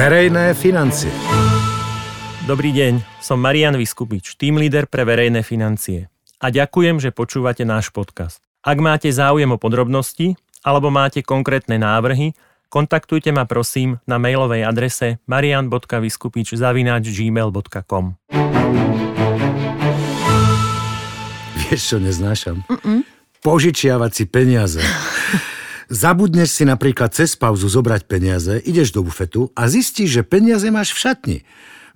Verejné financie. Dobrý deň, som Marian Vyskupič, tým líder pre verejné financie. A ďakujem, že počúvate náš podcast. Ak máte záujem o podrobnosti alebo máte konkrétne návrhy, kontaktujte ma prosím na mailovej adrese marian.vyskupič.gmail.com Vieš, čo neznášam? Mm-mm. Požičiavať si peniaze. Zabudneš si napríklad cez pauzu zobrať peniaze, ideš do bufetu a zistíš, že peniaze máš v šatni.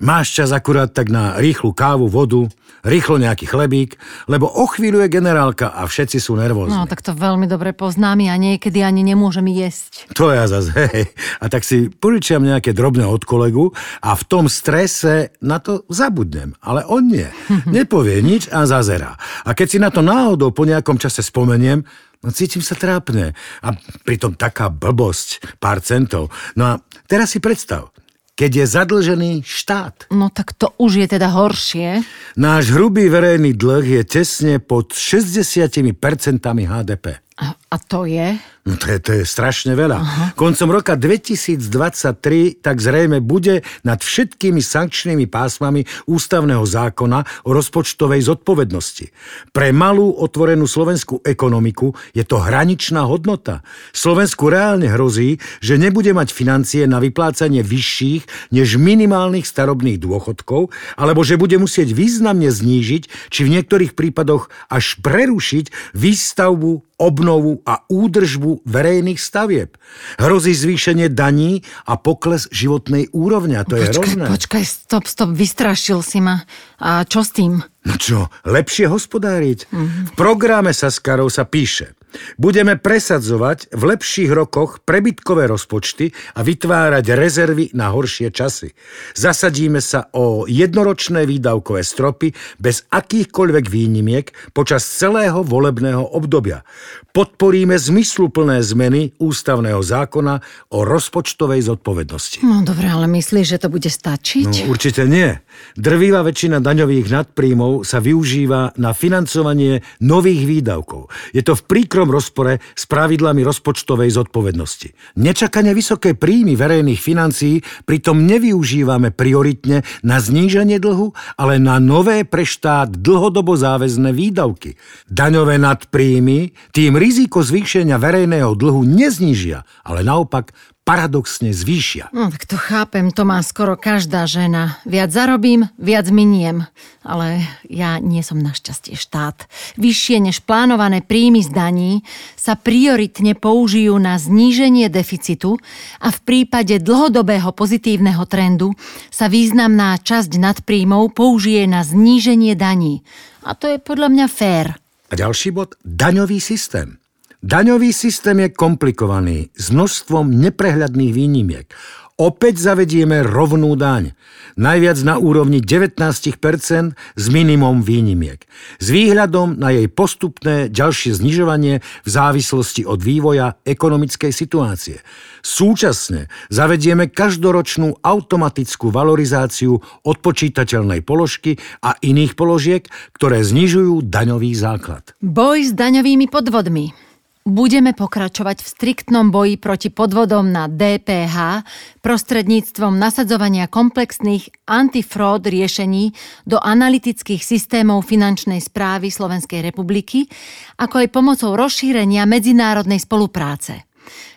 Máš čas akurát tak na rýchlu kávu, vodu, rýchlo nejaký chlebík, lebo o chvíľu je generálka a všetci sú nervózni. No, tak to veľmi dobre poznáme a niekedy ani nemôžem jesť. To ja zase, hej. A tak si požičiam nejaké drobné od kolegu a v tom strese na to zabudnem. Ale on nie. Nepovie nič a zazerá. A keď si na to náhodou po nejakom čase spomeniem, No cítim sa trápne. A pritom taká blbosť, pár centov. No a teraz si predstav, keď je zadlžený štát. No tak to už je teda horšie. Náš hrubý verejný dlh je tesne pod 60% HDP. A, to je? No to je, to je strašne veľa. Aha. Koncom roka 2023 tak zrejme bude nad všetkými sankčnými pásmami ústavného zákona o rozpočtovej zodpovednosti. Pre malú otvorenú slovenskú ekonomiku je to hraničná hodnota. Slovensku reálne hrozí, že nebude mať financie na vyplácanie vyšších než minimálnych starobných dôchodkov, alebo že bude musieť významne znížiť, či v niektorých prípadoch až prerušiť výstavbu obnovu a údržbu verejných stavieb. Hrozí zvýšenie daní a pokles životnej úrovne. To počkaj, je hrozné. Počkaj, stop, stop, vystrašil si ma. A čo s tým? No čo, lepšie hospodáriť? Mm-hmm. V programe Saskarov sa píše – Budeme presadzovať v lepších rokoch prebytkové rozpočty a vytvárať rezervy na horšie časy. Zasadíme sa o jednoročné výdavkové stropy bez akýchkoľvek výnimiek počas celého volebného obdobia. Podporíme zmysluplné zmeny ústavného zákona o rozpočtovej zodpovednosti. No dobre, ale myslíš, že to bude stačiť? No, určite nie. Drvivá väčšina daňových nadpríjmov sa využíva na financovanie nových výdavkov. Je to v príkrom rozpore s pravidlami rozpočtovej zodpovednosti. Nečakane vysoké príjmy verejných financií pritom nevyužívame prioritne na zníženie dlhu, ale na nové pre štát dlhodobo záväzné výdavky. Daňové nadpríjmy tým riziko zvýšenia verejného dlhu neznížia, ale naopak paradoxne zvýšia. No tak to chápem, to má skoro každá žena. Viac zarobím, viac miniem. Ale ja nie som našťastie štát. Vyššie než plánované príjmy z daní sa prioritne použijú na zníženie deficitu a v prípade dlhodobého pozitívneho trendu sa významná časť nadpríjmov použije na zníženie daní. A to je podľa mňa fér. A ďalší bod, daňový systém. Daňový systém je komplikovaný s množstvom neprehľadných výnimiek. Opäť zavedieme rovnú daň. Najviac na úrovni 19% s minimum výnimiek. S výhľadom na jej postupné ďalšie znižovanie v závislosti od vývoja ekonomickej situácie. Súčasne zavedieme každoročnú automatickú valorizáciu odpočítateľnej položky a iných položiek, ktoré znižujú daňový základ. Boj s daňovými podvodmi. Budeme pokračovať v striktnom boji proti podvodom na DPH prostredníctvom nasadzovania komplexných antifraud riešení do analytických systémov finančnej správy Slovenskej republiky, ako aj pomocou rozšírenia medzinárodnej spolupráce.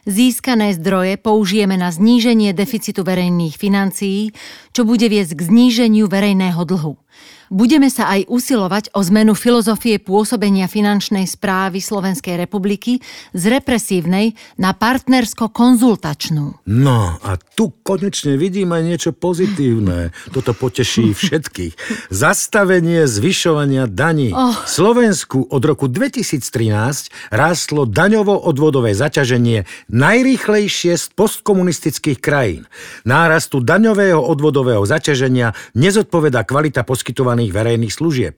Získané zdroje použijeme na zníženie deficitu verejných financií, čo bude viesť k zníženiu verejného dlhu. Budeme sa aj usilovať o zmenu filozofie pôsobenia finančnej správy Slovenskej republiky z represívnej na partnersko-konzultačnú. No a tu konečne vidím aj niečo pozitívne. Toto poteší všetkých. Zastavenie zvyšovania daní. Oh. Slovensku od roku 2013 rástlo daňovo-odvodové zaťaženie najrýchlejšie z postkomunistických krajín. Nárastu daňového odvodového zaťaženia nezodpoveda kvalita poskytovaných verejných služieb.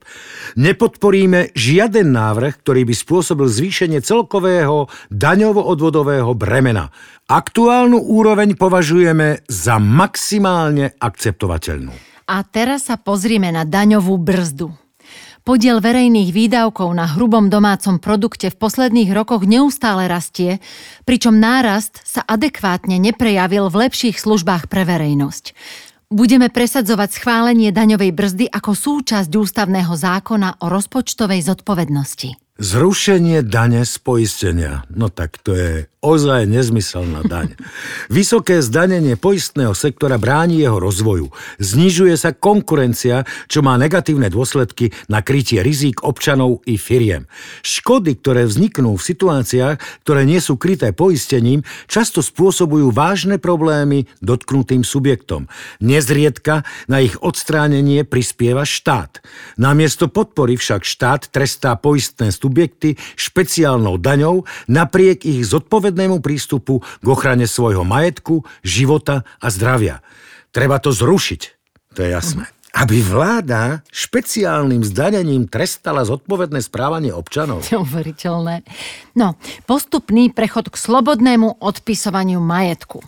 Nepodporíme žiaden návrh, ktorý by spôsobil zvýšenie celkového daňovo-odvodového bremena. Aktuálnu úroveň považujeme za maximálne akceptovateľnú. A teraz sa pozrieme na daňovú brzdu. Podiel verejných výdavkov na hrubom domácom produkte v posledných rokoch neustále rastie, pričom nárast sa adekvátne neprejavil v lepších službách pre verejnosť. Budeme presadzovať schválenie daňovej brzdy ako súčasť ústavného zákona o rozpočtovej zodpovednosti. Zrušenie dane z poistenia. No tak to je ozaj nezmyselná daň. Vysoké zdanenie poistného sektora bráni jeho rozvoju. Znižuje sa konkurencia, čo má negatívne dôsledky na krytie rizík občanov i firiem. Škody, ktoré vzniknú v situáciách, ktoré nie sú kryté poistením, často spôsobujú vážne problémy dotknutým subjektom. Nezriedka na ich odstránenie prispieva štát. Namiesto podpory však štát trestá poistné subjekty špeciálnou daňou napriek ich zodpovednosti zodpovednému prístupu k ochrane svojho majetku, života a zdravia. Treba to zrušiť, to je jasné. Aby vláda špeciálnym zdanením trestala zodpovedné správanie občanov. Neuveriteľné. No, postupný prechod k slobodnému odpisovaniu majetku.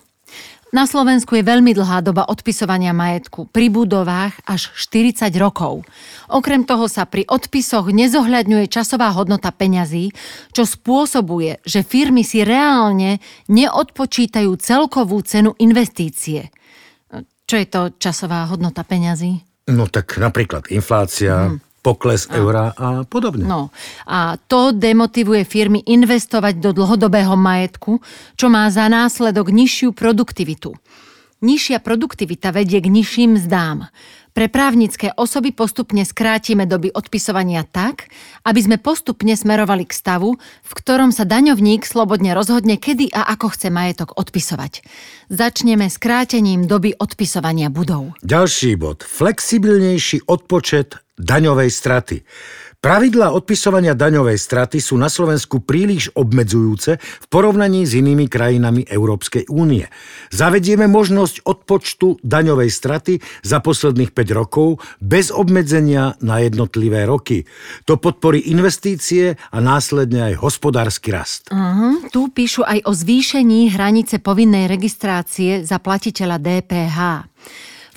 Na Slovensku je veľmi dlhá doba odpisovania majetku, pri budovách až 40 rokov. Okrem toho sa pri odpisoch nezohľadňuje časová hodnota peňazí, čo spôsobuje, že firmy si reálne neodpočítajú celkovú cenu investície. Čo je to časová hodnota peňazí? No tak napríklad inflácia, mm pokles a. eura a podobne. No a to demotivuje firmy investovať do dlhodobého majetku, čo má za následok nižšiu produktivitu. Nižšia produktivita vedie k nižším zdám. Pre právnické osoby postupne skrátime doby odpisovania tak, aby sme postupne smerovali k stavu, v ktorom sa daňovník slobodne rozhodne, kedy a ako chce majetok odpisovať. Začneme skrátením doby odpisovania budov. Ďalší bod. Flexibilnejší odpočet daňovej straty. Pravidlá odpisovania daňovej straty sú na Slovensku príliš obmedzujúce v porovnaní s inými krajinami Európskej únie. Zavedieme možnosť odpočtu daňovej straty za posledných 5 rokov bez obmedzenia na jednotlivé roky. To podporí investície a následne aj hospodársky rast. Uh-huh. Tu píšu aj o zvýšení hranice povinnej registrácie za platiteľa DPH.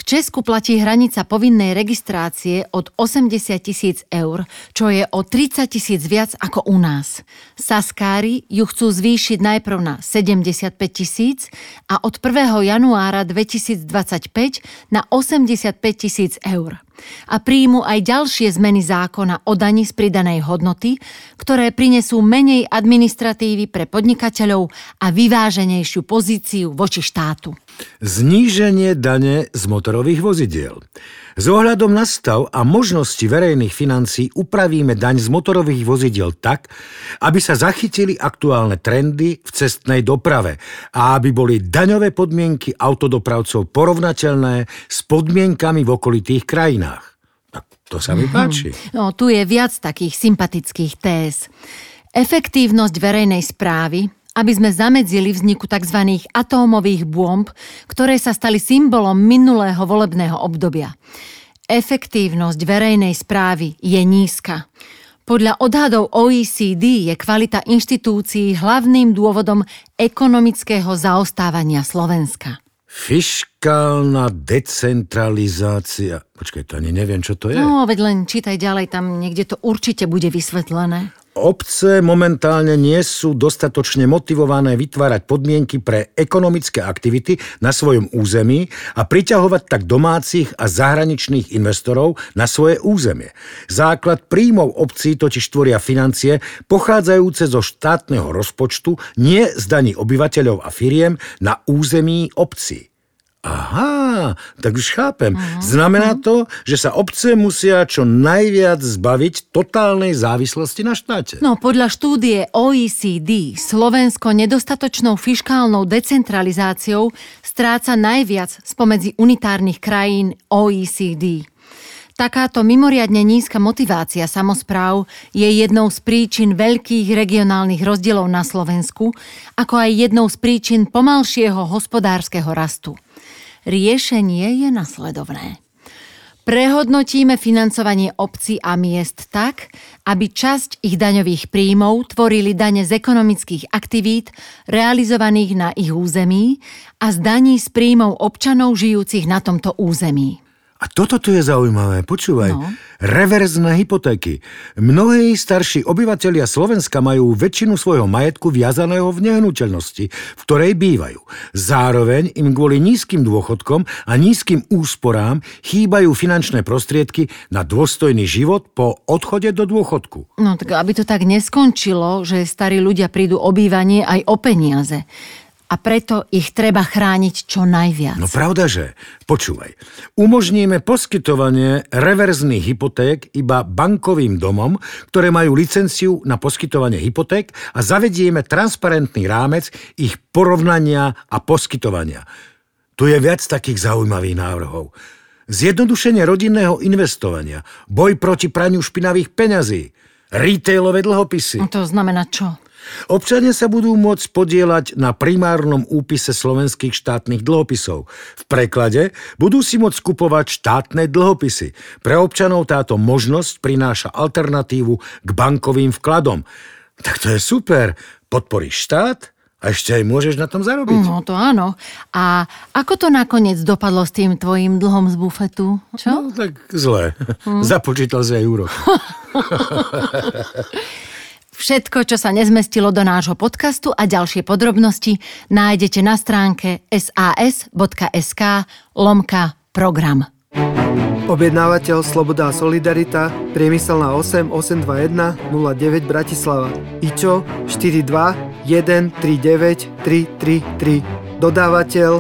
Česku platí hranica povinnej registrácie od 80 tisíc eur, čo je o 30 tisíc viac ako u nás. Saskári ju chcú zvýšiť najprv na 75 tisíc a od 1. januára 2025 na 85 tisíc eur a príjmu aj ďalšie zmeny zákona o dani z pridanej hodnoty, ktoré prinesú menej administratívy pre podnikateľov a vyváženejšiu pozíciu voči štátu. Zníženie dane z motorových vozidiel. S ohľadom na stav a možnosti verejných financí upravíme daň z motorových vozidiel tak, aby sa zachytili aktuálne trendy v cestnej doprave a aby boli daňové podmienky autodopravcov porovnateľné s podmienkami v okolitých krajinách. Tak to sa mi mhm. páči. No, tu je viac takých sympatických téz. Efektívnosť verejnej správy, aby sme zamedzili vzniku tzv. atómových bomb, ktoré sa stali symbolom minulého volebného obdobia. Efektívnosť verejnej správy je nízka. Podľa odhadov OECD je kvalita inštitúcií hlavným dôvodom ekonomického zaostávania Slovenska. Fiškálna decentralizácia. Počkaj, to ani neviem, čo to je. No, veď len čítaj ďalej, tam niekde to určite bude vysvetlené. Obce momentálne nie sú dostatočne motivované vytvárať podmienky pre ekonomické aktivity na svojom území a priťahovať tak domácich a zahraničných investorov na svoje územie. Základ príjmov obcí totiž tvoria financie pochádzajúce zo štátneho rozpočtu, nie z daní obyvateľov a firiem na území obcí. Aha, tak už chápem. Uh-huh. Znamená to, že sa obce musia čo najviac zbaviť totálnej závislosti na štáte. No, podľa štúdie OECD Slovensko nedostatočnou fiškálnou decentralizáciou stráca najviac spomedzi unitárnych krajín OECD. Takáto mimoriadne nízka motivácia samozpráv je jednou z príčin veľkých regionálnych rozdielov na Slovensku, ako aj jednou z príčin pomalšieho hospodárskeho rastu. Riešenie je nasledovné. Prehodnotíme financovanie obcí a miest tak, aby časť ich daňových príjmov tvorili dane z ekonomických aktivít realizovaných na ich území a z daní z príjmov občanov žijúcich na tomto území. A toto tu je zaujímavé, počúvaj. No. Reverzné hypotéky. Mnohí starší obyvatelia Slovenska majú väčšinu svojho majetku viazaného v nehnuteľnosti, v ktorej bývajú. Zároveň im kvôli nízkym dôchodkom a nízkym úsporám chýbajú finančné prostriedky na dôstojný život po odchode do dôchodku. No tak aby to tak neskončilo, že starí ľudia prídu o bývanie aj o peniaze. A preto ich treba chrániť čo najviac. No pravda, že. Počúvaj. Umožníme poskytovanie reverzných hypoték iba bankovým domom, ktoré majú licenciu na poskytovanie hypoték a zavedieme transparentný rámec ich porovnania a poskytovania. Tu je viac takých zaujímavých návrhov. Zjednodušenie rodinného investovania, boj proti praniu špinavých peňazí, retailové dlhopisy. No to znamená čo? Občania sa budú môcť podielať na primárnom úpise slovenských štátnych dlhopisov. V preklade budú si môcť kupovať štátne dlhopisy. Pre občanov táto možnosť prináša alternatívu k bankovým vkladom. Tak to je super. Podporíš štát a ešte aj môžeš na tom zarobiť. No to áno. A ako to nakoniec dopadlo s tým tvojim dlhom z bufetu? Čo? No tak zle. Započítal si aj úrok. Všetko, čo sa nezmestilo do nášho podcastu a ďalšie podrobnosti nájdete na stránke sas.sk lomka program. Objednávateľ Sloboda a Solidarita, priemyselná 8 821 09 Bratislava. IČO 42 139 333. Dodávateľ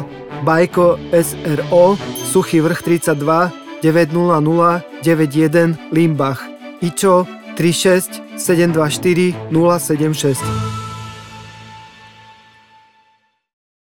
Bajko SRO, Suchý vrch 32 900 91 Limbach. IČO 36 724 076.